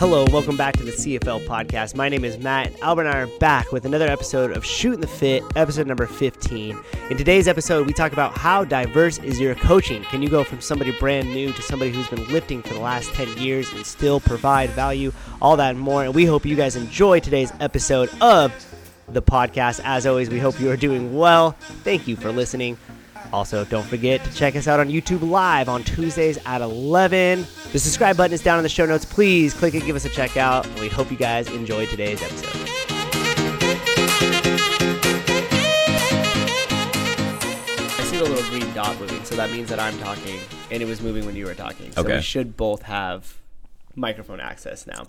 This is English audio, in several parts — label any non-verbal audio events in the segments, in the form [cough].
Hello, welcome back to the CFL podcast. My name is Matt. and Albert and I are back with another episode of Shooting the Fit, episode number 15. In today's episode, we talk about how diverse is your coaching. Can you go from somebody brand new to somebody who's been lifting for the last 10 years and still provide value? All that and more. And we hope you guys enjoy today's episode of the podcast. As always, we hope you are doing well. Thank you for listening. Also, don't forget to check us out on YouTube Live on Tuesdays at 11. The subscribe button is down in the show notes. Please click it, give us a check out. We hope you guys enjoy today's episode. I see the little green dot moving, so that means that I'm talking, and it was moving when you were talking. So Okay. we should both have microphone access now.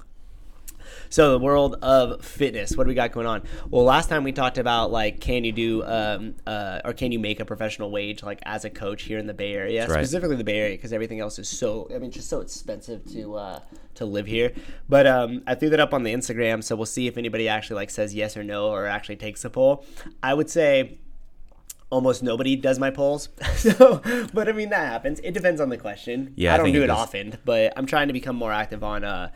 So the world of fitness, what do we got going on? Well, last time we talked about like, can you do um, uh, or can you make a professional wage like as a coach here in the Bay Area, right. specifically the Bay Area, because everything else is so I mean just so expensive to uh, to live here. But um, I threw that up on the Instagram, so we'll see if anybody actually like says yes or no or actually takes the poll. I would say almost nobody does my polls. [laughs] so, but I mean that happens. It depends on the question. Yeah, I I don't think do it it often, but I'm trying to become more active on uh,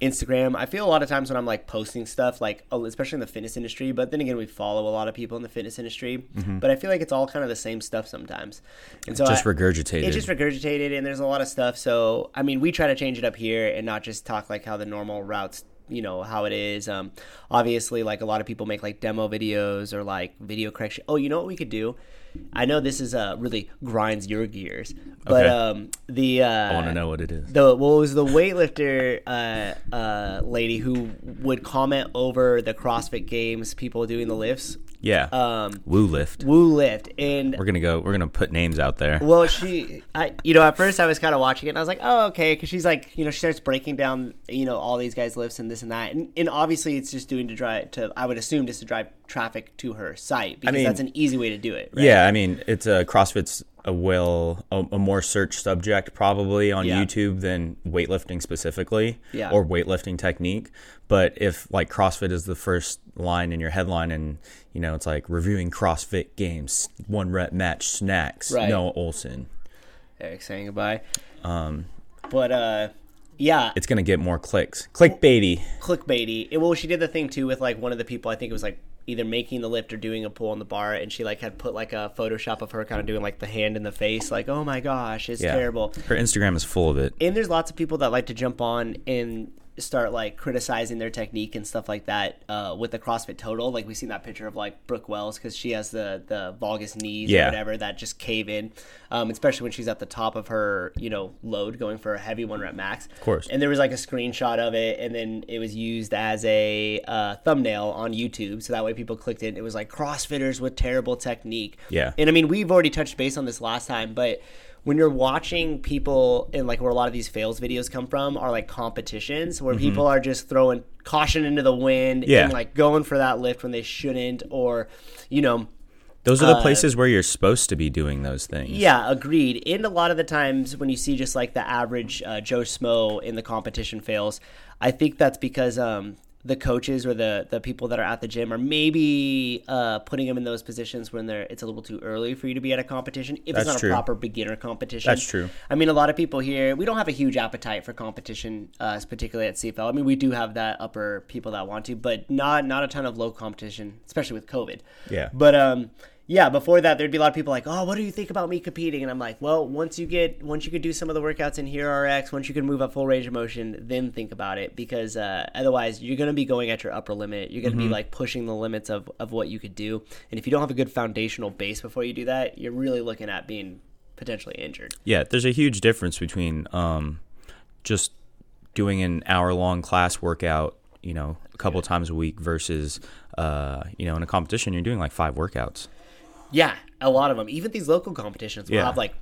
Instagram. I feel a lot of times when I'm like posting stuff, like oh, especially in the fitness industry. But then again, we follow a lot of people in the fitness industry. But I feel like it's all kind of the same stuff sometimes. And so Mm-hmm. Just I- regurgitated. It's just regurgitated, and there's a lot of stuff. So I mean, we try to change it up here and not just talk like how the normal routes you know how it is um obviously like a lot of people make like demo videos or like video correction oh you know what we could do i know this is uh really grinds your gears but Okay. um the uh I want to know what it is. the what was the weightlifter uh, uh, lady who would comment over the CrossFit Games people doing the lifts? Yeah. Um, Woo lift. Woo lift, and We're gonna go. We're gonna put names out there. well, she, I, you know, at first I was kind of watching it, and I was like, oh, okay, because she's like, you know, she starts breaking down, you know, all these guys' lifts and this and that, and, and obviously it's just doing to drive to, I would assume, just to drive traffic to her site because mean- that's an easy way to do it. Right? Yeah, I mean, it's a CrossFit's a well a, a more searched subject probably on Yeah. YouTube than weightlifting specifically, Yeah. or weightlifting technique. But if like CrossFit is the first line in your headline, and you know it's like reviewing CrossFit games, one rep max snatch, Right. Noah Ohlsen, Eric saying goodbye. Um, but uh, yeah, it's gonna get more clicks. Clickbaity. clickbaity. It, well, she did the thing too with like one of the people. I think it was like either making the lift or doing a pull on the bar, and she like had put like a Photoshop of her kind of doing like the hand in the face, like oh my gosh, it's Yeah. terrible. Her Instagram is full of it. And there's lots of people that like to jump on and start like criticizing their technique and stuff like that uh, with the CrossFit Total. Like we seen that picture of like Brooke Wells because she has the the valgus knees or whatever that just cave in, um, especially when she's at the top of her you know load going for a heavy one rep max. Of course. And there was like a screenshot of it, and then it was used as a uh, thumbnail on YouTube, so that way people clicked it. It was like CrossFitters with terrible technique. Yeah. And I mean, we've already touched base on this last time, but when you're watching people and like where a lot of these fails videos come from are like competitions where people are just throwing caution into the wind Mm-hmm. Yeah. and like going for that lift when they shouldn't or you know Those are the Uh, places where you're supposed to be doing those things. yeah, agreed. And a lot of the times when you see just like the average uh, Joe Smo in the competition fails, I think that's because um, the coaches or the the people that are at the gym are maybe uh, putting them in those positions when they're it's a little too early for you to be at a competition if That's it's not true. a proper beginner competition. That's true. I mean, a lot of people here we don't have a huge appetite for competition, uh, particularly at CFL. I mean, we do have that upper people that want to, but not not a ton of low competition, especially with COVID. Yeah. But um, yeah, before that, there'd be a lot of people like, "Oh, what do you think about me competing?" And I'm like, "Well, once you get, once you can do some of the workouts in here RX, once you can move up full range of motion, then think about it because uh, otherwise, you're gonna be going at your upper limit. You're gonna Mm-hmm. be like pushing the limits of of what you could do. And if you don't have a good foundational base before you do that, you're really looking at being potentially injured. Yeah, there's a huge difference between um, just doing an hour long class workout, you know, a couple times a week versus, uh, you know, in a competition, you're doing like five workouts. Yeah, a lot of them. Even these local competitions will Yeah. have like,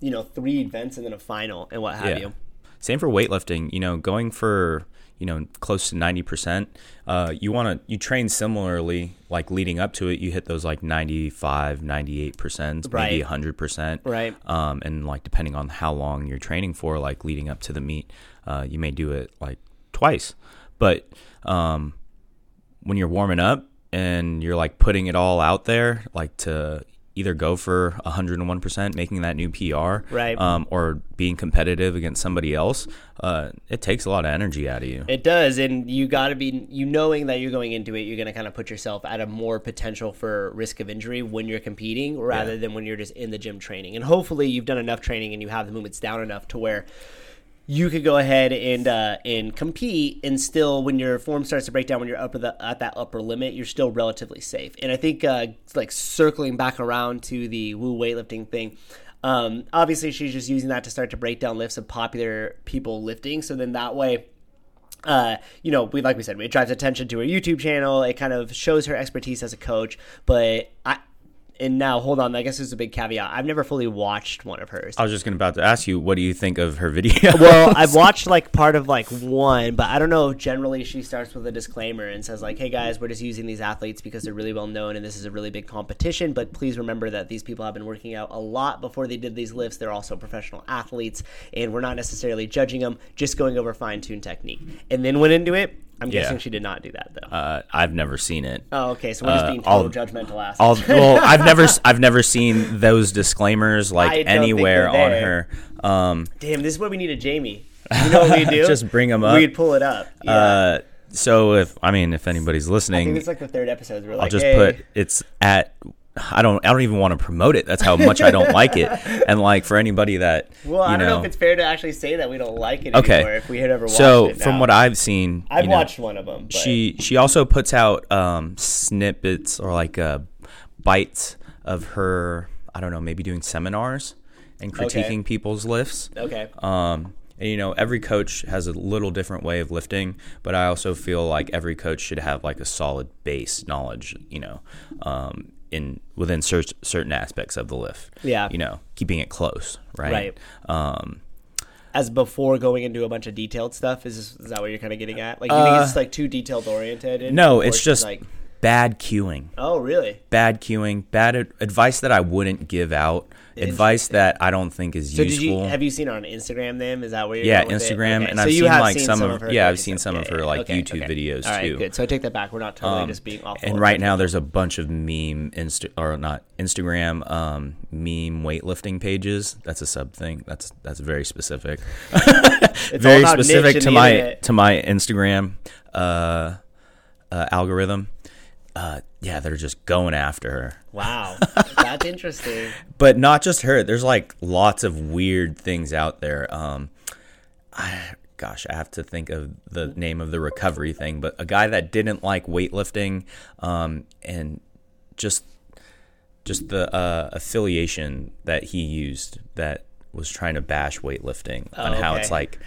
you know, three events and then a final and what have Yeah. you. Same for weightlifting, you know, going for, you know, close to 90%. Uh, you want to, you train similarly, like leading up to it, you hit those like 95, 98%, maybe Right. 100%. Right. Um, and like depending on how long you're training for, like leading up to the meet, uh, you may do it like twice. But um, when you're warming up and you're like putting it all out there, like to either go for 101%, making that new PR, Right. um, or being competitive against somebody else, uh, it takes a lot of energy out of you. It does, and you got to be you knowing that you're going into it. You're going to kind of put yourself at a more potential for risk of injury when you're competing, rather Yeah. than when you're just in the gym training. And hopefully, you've done enough training and you have the movements down enough to where you could go ahead and uh, and compete, and still, when your form starts to break down, when you're up at, the, at that upper limit, you're still relatively safe. And I think, uh, like circling back around to the Woo weightlifting thing, um, obviously she's just using that to start to break down lifts of popular people lifting. So then that way, uh, you know, we like we said, it drives attention to her YouTube channel. It kind of shows her expertise as a coach. But I, and now hold on, I guess there's a big caveat. I've never fully watched one of hers. I was just gonna about to ask you, what do you think of her video? [laughs] well, I've [laughs] watched like part of like one, but I don't know. Generally, she starts with a disclaimer and says like, "Hey guys, we're just using these athletes because they're really well known and this is a really big competition. But please remember that these people have been working out a lot before they did these lifts. They're also professional athletes, and we're not necessarily judging them. Just going over fine tuned technique." And then went into it. I'm Yeah. guessing she did not do that though. uh, I've never seen it. oh, okay. So we're just uh, being I'll- judgmental assholes. [laughs] Well, I've never, I've never seen those disclaimers like anywhere on her. Um, Damn, this is what we need a Jamie. You know what we [laughs] do? Just bring 'em up. We'd pull it up. Yeah. uh, so if I mean, if anybody's listening, I think it's like the third episode. We're like, I'll just hey. put it's at. I don't. I don't even want to promote it. That's how much I don't like it. [laughs] And like for anybody that Well, I don't know. know, if it's fair to actually say that we don't like it Okay. anymore. If we had ever watched it. so from what I've seen, I've you know, watched one of them. But she she also puts out um, snippets or like uh, bites of her. I don't know, maybe doing seminars and critiquing people's lifts. okay, Um, and you know, every coach has a little different way of lifting, but I also feel like every coach should have like a solid base knowledge. You know, um, in within cer- certain aspects of the lift. Yeah. You know, keeping it close, right? Right. Um, as before going into a bunch of detailed stuff, is this, is that what you're kind of getting at? Like, you think it's like too detailed oriented? Uh, no, it's just like, bad cueing. oh, really? Bad cueing, bad ad- advice that I wouldn't give out, advice that I don't think is So did useful. you have you seen her on Instagram? Then is that where you're Yeah, going with it? Instagram, Okay, and so I've seen, like, seen some some of her- yeah, I've seen some of her, like, okay, YouTube okay. videos, All right, too. good. So I take that back. We're not totally Um, just being awful. and right now there's a bunch of meme insta or not Instagram um, meme weightlifting pages. That's a sub thing. That's that's very specific. [laughs] Very specific to my to my Instagram uh, uh, algorithm. Uh, yeah, they're just going after her. Wow, [laughs] that's interesting. but not just her. There's like lots of weird things out there. Um, I, gosh, I have to think of the name of the recovery thing. But a guy that didn't like weightlifting, um, and just just the uh, affiliation that he used that was trying to bash weightlifting on Oh, how it's like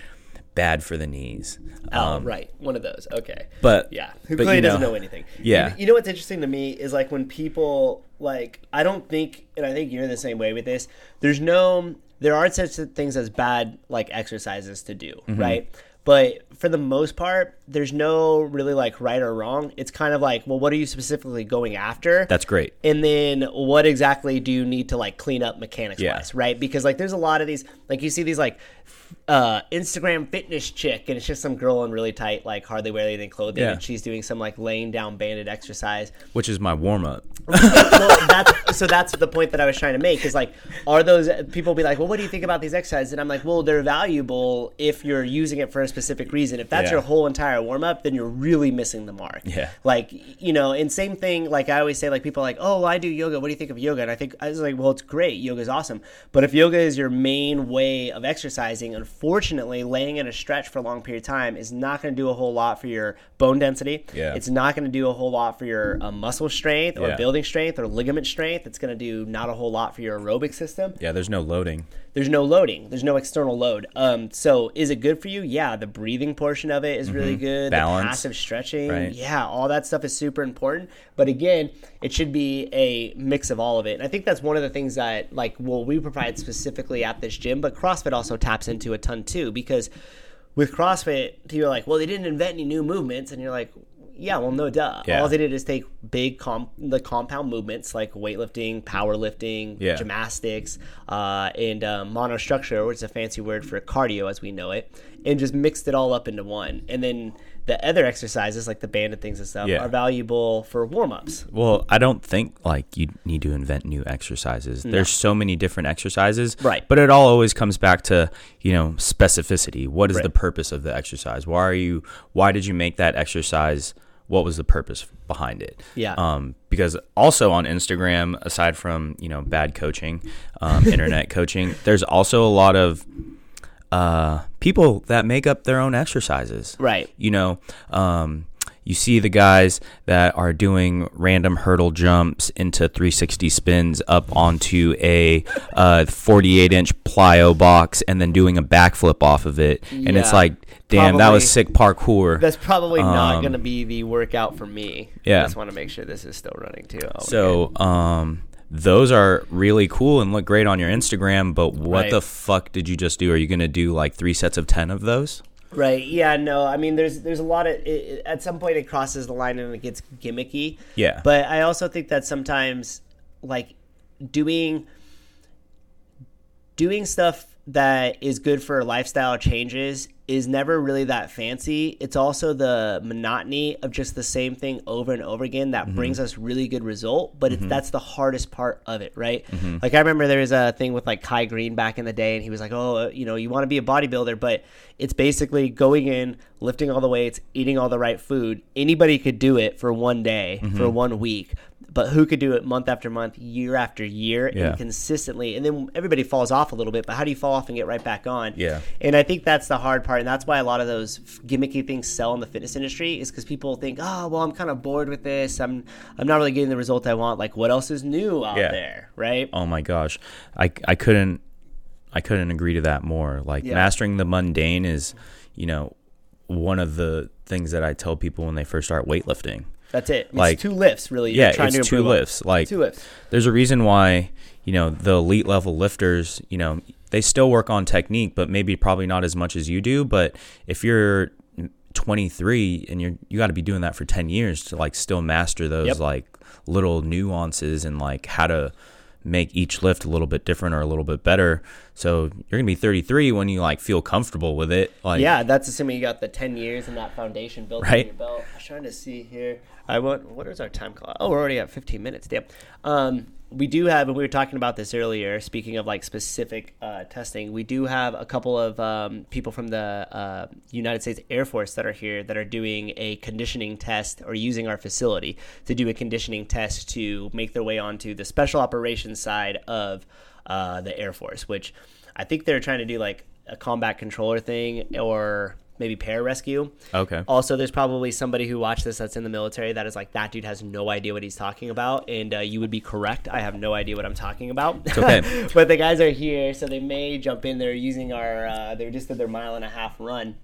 bad for the knees. Oh, Um, right, one of those. Okay. But Yeah, who but, clearly you doesn't know, know anything. yeah. You, you know what's interesting to me is like when people like I don't think, and I think you're the same way with this. There's no, there aren't such things as bad like exercises to do, Mm-hmm. right? But for the most part, there's no really like right or wrong. It's kind of like, well, what are you specifically going after? That's great. and then what exactly do you need to like clean up mechanics Yeah. wise right because like there's a lot of these like you see these like uh instagram fitness chick and it's just some girl in really tight like hardly wear anything clothing Yeah. and she's doing some like laying down banded exercise Which is my warm up. well, that's so that's the point that I was trying to make is like, are those people be like, well, what do you think about these exercises? And I'm like, well, they're valuable if you're using it for a specific reason. If that's Yeah. your whole entire warm up, then you're really missing the mark. Yeah. Like, you know, and same thing. Like I always say, like people are like, oh, I do yoga. What do you think of yoga? And I think I was like, well, it's great. Yoga's awesome. But if yoga is your main way of exercising, unfortunately, laying in a stretch for a long period of time is not going to do a whole lot for your bone density. Yeah. It's not going to do a whole lot for your uh, muscle strength or Yeah. building strength or ligament strength. It's going to do not a whole lot for your aerobic system. Yeah, there's no loading. There's no loading. There's no external load. Um, so is it good for you? Yeah, the breathing portion of it is really good. Mm-hmm. Balance, the passive stretching, right. yeah, all that stuff is super important. But again, it should be a mix of all of it. And I think that's one of the things that like well we provide specifically at this gym, but CrossFit also taps into a ton too because with CrossFit, you're like, well, they didn't invent any new movements, and you're like, Yeah, well, no duh. Yeah. All they did is take big comp the compound movements like weightlifting, powerlifting, Yeah. gymnastics, uh, and uh, monostructure, which is a fancy word for cardio as we know it, and just mixed it all up into one. And then the other exercises like the banded things and stuff Yeah. are valuable for warm ups. Well, I don't think like you need to invent new exercises. There's so many different exercises. Right. But it all always comes back to, you know, specificity. What is Right. the purpose of the exercise? Why are you why did you make that exercise? What was the purpose behind it? Yeah. Um, because also on Instagram, aside from, you know, bad coaching, um, internet [laughs] coaching, there's also a lot of uh, people that make up their own exercises. Right. You know, um, you see the guys that are doing random hurdle jumps into 360 spins up onto a uh, 48 inch plyo box and then doing a backflip off of it. And it's like, damn, that was sick parkour. That's probably not Um, going to be the workout for me. Yeah. I just want to make sure this is still running too. Oh. So, um, those are really cool and look great on your Instagram, but what Right. the fuck did you just do? Are you going to do like three sets of 10 of those? Right. Yeah. No. I mean, there's there's a lot of. It, it- at some point, it crosses the line and it gets gimmicky. Yeah. But I also think that sometimes, like, doing doing stuff that is good for lifestyle changes is never really that fancy. It's also the monotony of just the same thing over and over again that mm-hmm. brings us really good result. But it's, mm-hmm. that's the hardest part of it, right? Mm-hmm. Like I remember there was a thing with like Kai Greene back in the day, and he was like, "Oh, uh, you know, you want to be a bodybuilder, but it's basically going in, lifting all the weights, eating all the right food. Anybody could do it for one day, for one week." But who could do it month after month, year after year, Yeah. and consistently? And then everybody falls off a little bit. But how do you fall off and get right back on? Yeah. And I think that's the hard part, and that's why a lot of those gimmicky things sell in the fitness industry is because people think, oh, well, I'm kind of bored with this. I'm I'm not really getting the result I want. Like, what else is new out Yeah. there, right? Oh my gosh, I I couldn't I couldn't agree to that more. Like Yeah. mastering the mundane is, you know, one of the things that I tell people when they first start weightlifting. That's it. It's Like- two lifts, really. Yeah, trying it's to two on. lifts. Like Two lifts. there's a reason why you know the elite level lifters you know they still work on technique but maybe probably not as much as you do but if you're 23 and you're you got to be doing that for 10 years to like still master those Yep. like little nuances and like how to make each lift a little bit different or a little bit better so you're gonna be 33 when you like feel comfortable with it like Yeah, that's assuming you got the ten years and that foundation built in your belt. I was trying to see here. I want. What is our time clock? Oh, we're already at fifteen minutes. Damn. Um, we do have, and we were talking about this earlier. Speaking of like specific uh, testing, we do have a couple of um, people from the uh, United States Air Force that are here that are doing a conditioning test or using our facility to do a conditioning test to make their way onto the special operations side of uh, the Air Force, which I think they're trying to do like a combat controller thing or maybe pararescue. okay Also, there's probably somebody who watched this that's in the military that is like, that dude has no idea what he's talking about. And uh, you would be correct. I have no idea what I'm talking about. It's okay. [laughs] but the guys are here, so they may jump in. They're using our, uh, they just did their mile and a half run.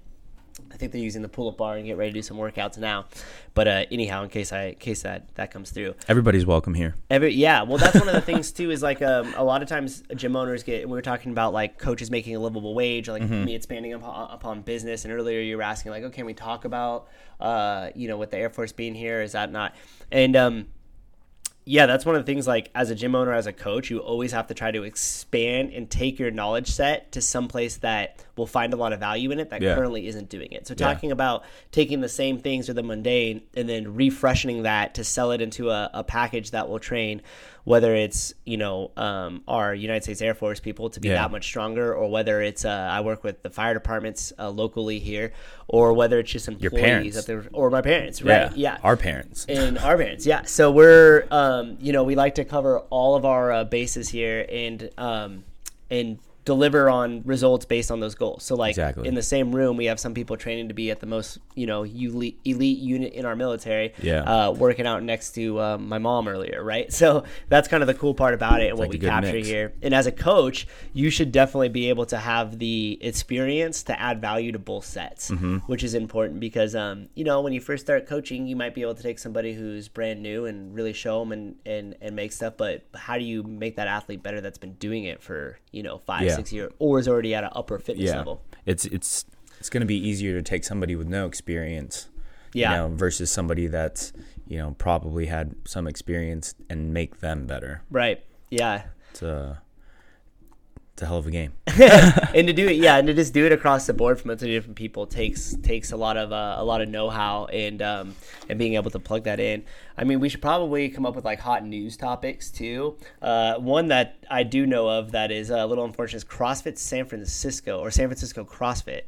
I think they're using the pull up bar and get ready to do some workouts now. But uh, anyhow, in case I, in case that that comes through, everybody's welcome here Every yeah, well, that's one of the [laughs] things too. Is like um, a lot of times gym owners get. We were talking about like coaches making a livable wage, or like Mm-hmm. me expanding upon, upon business. And earlier you were asking like, oh, can we talk about uh, you know, with the Air Force being here, is that not? And um, yeah, that's one of the things. Like as a gym owner, as a coach, you always have to try to expand and take your knowledge set to some place that will find a lot of value in it that Yeah. currently isn't doing it. So Yeah. talking about taking the same things or the mundane and then refreshing that to sell it into a, a package that will train whether it's you know um, our United States Air Force people to be Yeah. that much stronger or whether it's uh, I work with the fire departments uh, locally here or whether it's just employees parents. or my parents right yeah our parents and our parents yeah so we're um, you know we like to cover all of our uh, bases here and um, and deliver on results based on those goals so like Exactly. in the same room we have some people training to be at the most you know elite, elite unit in our military Yeah. uh, working out next to um, my mom earlier right so that's kind of the cool part about it and what like we capture mix. here and as a coach you should definitely be able to have the experience to add value to both sets Mm-hmm. which is important because um, you know when you first start coaching you might be able to take somebody who's brand new and really show them and, and, and make stuff but how do you make that athlete better that's been doing it for you know five Yeah. six years or is already at an upper fitness yeah level it's it's it's going to be easier to take somebody with no experience Yeah. You know, versus somebody that's you know probably had some experience and make them better. Right. Yeah. It's a it's a hell of a game. [laughs] and to do it, yeah, and to just do it across the board from a bunch of different people takes takes a lot of uh, a lot of know how and um, and being able to plug that in. I mean, we should probably come up with like hot news topics too. Uh, one that I do know of that is a little unfortunate is CrossFit San Francisco or San Francisco CrossFit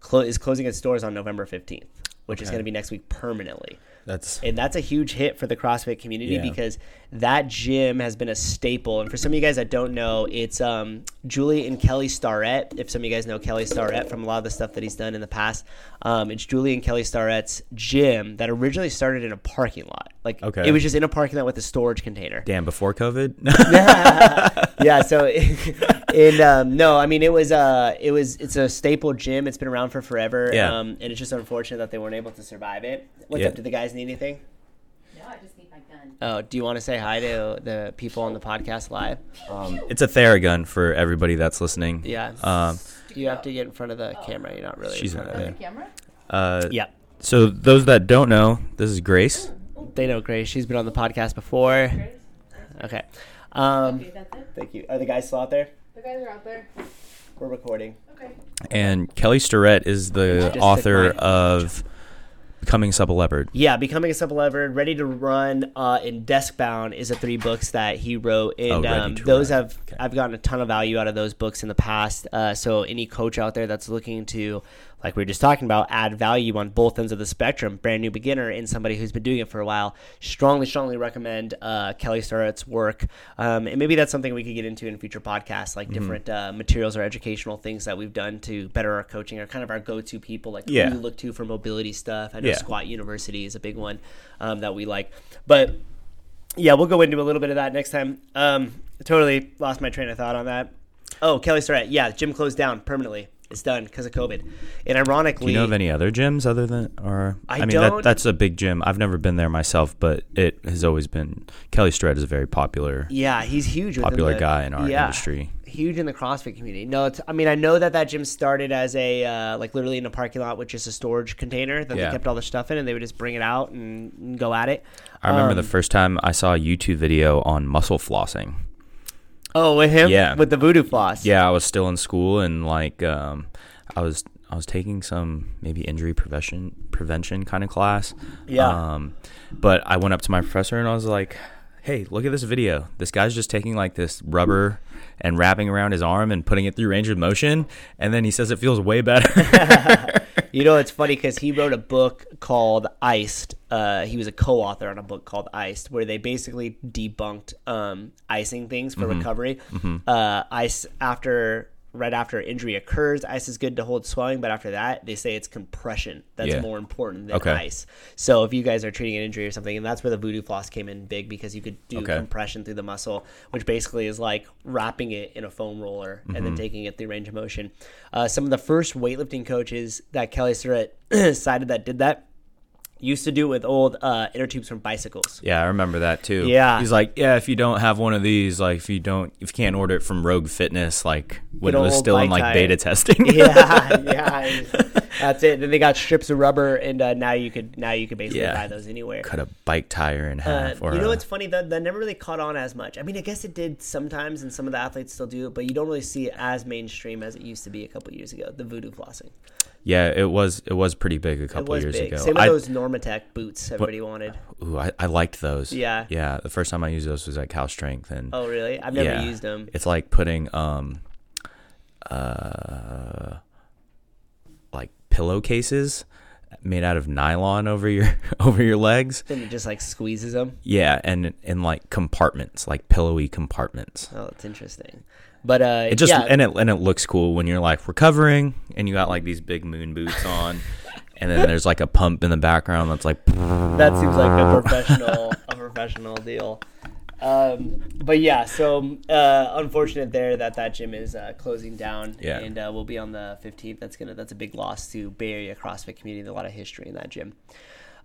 clo- is closing its doors on November fifteenth, which is going to be next week permanently. That's And that's a huge hit for the CrossFit community Yeah. because that gym has been a staple. And for some of you guys that don't know, it's um, Julie and Kelly Starrett. If some of you guys know Kelly Starrett from a lot of the stuff that he's done in the past, um, it's Julie and Kelly Starrett's gym that originally started in a parking lot. Like Okay. it was just in a parking lot with a storage container. damn before COVID. [laughs] yeah. So, [laughs] and um, no, I mean it was uh, it was it's a staple gym. It's been around for forever. Yeah. Um, and it's just unfortunate that they weren't able to survive it. What's Yeah. up? Do the guys need anything? No, I just need my gun. Oh, do you want to say hi to the people on the podcast live? um, it's a Theragun for everybody that's listening. Yeah. Um, You have to get in front of the camera. You're not really. She's in front not of there. The camera? uh, Yeah. So those that don't know, this is Grace. They know Grace. She's been on the podcast before. Grace? Okay. Um, Okay, that's it. thank you. Are the guys still out there? The guys are out there. We're recording. Okay. And Kelly Starrett is the author took of Becoming Supple Leopard. Yeah, Becoming a Supple Leopard, Ready to Run, uh, and Deskbound is the three books that he wrote, and Oh, Ready um, to those Run. have Okay. I've gotten a ton of value out of those books in the past. Uh, so any coach out there that's looking to, like we were just talking about, add value on both ends of the spectrum, brand new beginner and somebody who's been doing it for a while, strongly, strongly recommend uh, Kelly Starrett's work. Um, and maybe that's something we could get into in future podcasts, like Mm-hmm. different uh, materials or educational things that we've done to better our coaching, or kind of our go-to people, like Yeah. who you look to for mobility stuff. I know Yeah. Squat University is a big one um, that we like. But yeah, we'll go into a little bit of that next time. Um, totally lost my train of thought on that. Oh, Kelly Starrett. Yeah, gym closed down permanently. It's done because of COVID. And ironically, Do you know of any other gyms other than, or I mean, don't. That, that's a big gym. I've never been there myself, but it has always been. Kelly Starrett is a very popular, yeah, he's huge. popular the- guy in our yeah, industry. Huge in the CrossFit community. No, it's, I mean I know that that gym started as a uh, like literally in a parking lot with just a storage container that Yeah. they kept all the stuff in, and they would just bring it out and, and go at it. I remember Um, the first time I saw a YouTube video on muscle flossing. Oh, with him, Yeah. with the voodoo floss. Yeah, I was still in school and like um, I was I was taking some maybe injury prevention prevention kind of class. Yeah. Um, but I went up to my professor and I was like, "Hey, look at this video. This guy's just taking like this rubber and wrapping around his arm and putting it through range of motion, and then he says it feels way better." [laughs] [laughs] You know, it's funny because he wrote a book called Iced. Uh, he was a co-author on a book called Iced, where they basically debunked um, icing things Mm-hmm. for recovery. Uh, ice after right after injury occurs, ice is good to hold swelling, but after that, they say it's compression that's Yeah. more important than Okay. ice. So if you guys are treating an injury or something, and that's where the voodoo floss came in big because you could do Okay. compression through the muscle, which basically is like wrapping it in a foam roller and Mm-hmm. then taking it through range of motion. Uh, some of the first weightlifting coaches that Kelly Starrett [clears throat] cited that did that used to do it with old uh, inner tubes from bicycles. yeah, I remember that too. Yeah. He's like, "Yeah, if you don't have one of these, like if you don't if you can't order it from Rogue Fitness, like when Good it was still in like tire. beta testing." [laughs] yeah, [laughs] yeah, that's it. Then they got strips of rubber, and uh, now you could now you could basically Yeah. buy those anywhere. Cut a bike tire in Uh, half. or you know a- what's funny? That that never really caught on as much. I mean, I guess it did sometimes, and some of the athletes still do it, but you don't really see it as mainstream as it used to be a couple years ago. The voodoo flossing. Yeah, it was it was pretty big a couple years big. ago. Same with I, those Normatec boots. Everybody wanted. ooh, I, I liked those. Yeah. Yeah, the first time I used those was at Cal Strength and Oh, really? I've never yeah, used them. It's like putting um uh like pillowcases made out of nylon over your [laughs] over your legs. Then it just like squeezes them. Yeah, and in like compartments, like pillowy compartments. Oh, it's interesting. But uh, It just yeah, and it and it looks cool when you're like recovering and you got like these big moon boots on, and then there's like a pump in the background that's like. that seems like a [laughs] professional a professional deal. Um, but yeah, so uh, unfortunate there that that gym is uh, closing down, Yeah. and uh, we'll be on the 15th. That's gonna that's a big loss to Bay Area CrossFit community. There's a lot of history in that gym.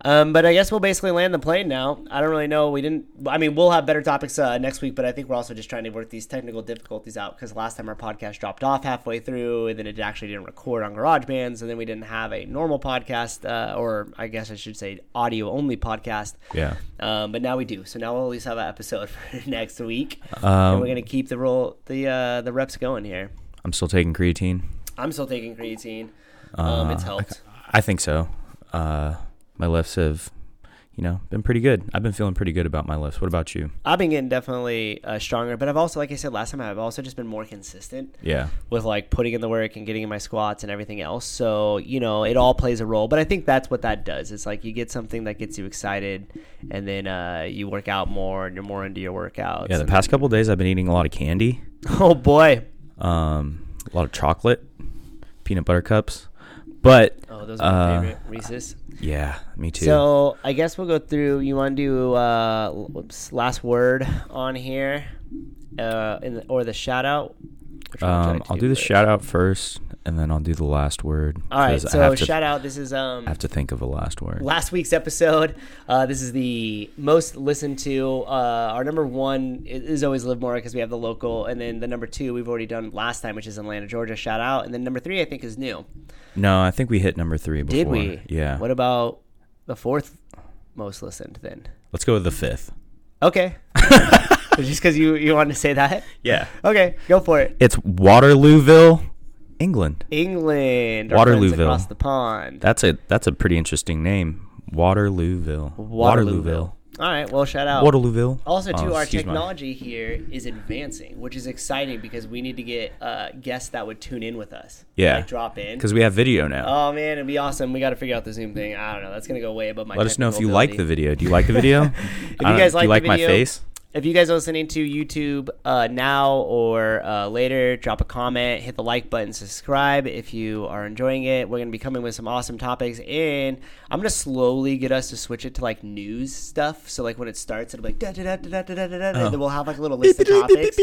Um, but I guess we'll basically land the plane now. I don't really know. We didn't. I mean, we'll have better topics uh, next week, but I think we're also just trying to work these technical difficulties out because last time our podcast dropped off halfway through, and then it actually didn't record on GarageBand, and then we didn't have a normal podcast, uh, or I guess I should say audio only podcast. Yeah. Um, but now we do. So now we'll at least have an episode [laughs] for next week, and Um, we're gonna keep the roll the uh, the reps going here. I'm still taking creatine. I'm still taking creatine. Um, it's Uh, helped. I think so. My lifts have, you know, been pretty good. I've been feeling pretty good about my lifts. What about you? I've been getting definitely uh, stronger, but I've also, like I said last time, I've also just been more consistent Yeah. with like putting in the work and getting in my squats and everything else. So you know, it all plays a role. But I think that's what that does. It's like you get something that gets you excited, and then uh, you work out more, and you're more into your workouts. Yeah. The past couple days, I've been eating a lot of candy, [laughs] oh boy, um, a lot of chocolate, peanut butter cups. But oh those are my Uh, favorite Reese's. yeah, me too. So I guess we'll go through. You want to do uh, whoops, last word on here, uh, in the, or the shout out? Which one would you um, I'll do the first? shout out first, and then I'll do the last word. All right, so to, shout out. This is um I have to think of a last word. last week's episode. Uh, this is the most listened to. Uh, our number one is always Livermore because we have the local, and then the number two we've already done last time, which is Atlanta, Georgia. Shout out, and then number three I think is new. No, I think we hit number three before. Did we? Yeah. What about the fourth most listened then? Let's go with the fifth. Okay. [laughs] [laughs] Just because you you wanted to say that? Yeah. Okay, go for it. It's Waterlooville, England. England, our friends Waterlooville. across the pond. That's a that's a pretty interesting name. Waterlooville. Waterlooville. All right, well, shout out. Waterlooville. Also, too, Oh, our excuse my- technology here is advancing, which is exciting because we need to get uh, guests that would tune in with us. Yeah. like drop in. Because we have video now. Oh man, it'd be awesome. We got to figure out the Zoom thing. I don't know. That's gonna go way above my. Let us know if you like the video. Do you like the video? [laughs] if you guys like do you the like my video, face? If you guys are listening to YouTube uh, now or uh, later, drop a comment, hit the like button, subscribe if you are enjoying it. We're going to be coming with some awesome topics, and I'm going to slowly get us to switch it to like news stuff. So, like when it starts, it'll be like da da da da da da da da, and then we'll have like a little list of topics.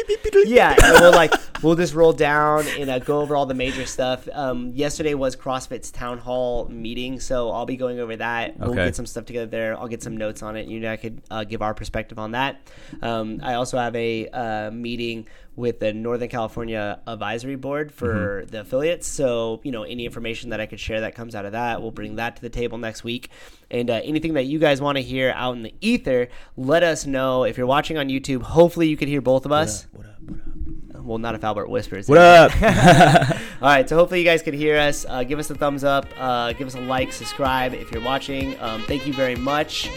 Yeah, and we'll like [laughs] we'll just roll down and uh, go over all the major stuff. Um, yesterday was CrossFit's town hall meeting, so I'll be going over that. We'll Okay. get some stuff together there. I'll get some notes on it. You know, I could uh, give our perspective on that. Um, I also have a uh, meeting with the Northern California Advisory Board for Mm-hmm. the affiliates. So, you know, any information that I could share that comes out of that, we'll bring that to the table next week. And uh, anything that you guys want to hear out in the ether, let us know. If you're watching on YouTube, hopefully you could hear both of us. What up? What up? Well, not if Albert whispers. What up? [laughs] All right, so hopefully you guys can hear us. Uh, give us a thumbs up. Uh, give us a like, subscribe if you're watching. Um, thank you very much.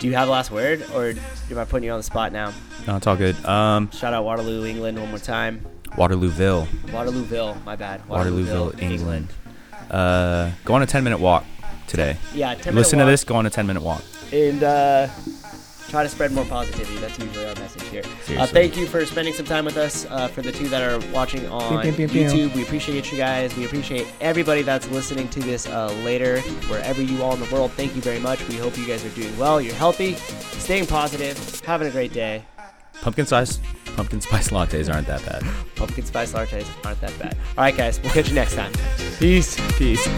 Do you have a last word, or am I putting you on the spot now? no, it's all good. Um, Shout out Waterloo, England, one more time. Waterlooville, Waterlooville, my bad. Waterlooville, England. Uh, go on a ten minute walk today. Yeah, 10 Listen minute to this. Go on a ten minute walk. and uh, try to spread more positivity. That's usually our message here. Uh, thank you for spending some time with us. Uh, for the two that are watching on Pew, pew, pew, pew. YouTube, we appreciate you guys. We appreciate everybody that's listening to this uh, later, wherever you are in the world. Thank you very much. We hope you guys are doing well. You're healthy, staying positive, having a great day. Pumpkin spice, pumpkin spice lattes aren't that bad. [laughs] Pumpkin spice lattes aren't that bad. All right, guys, we'll catch you next time. Peace. Peace.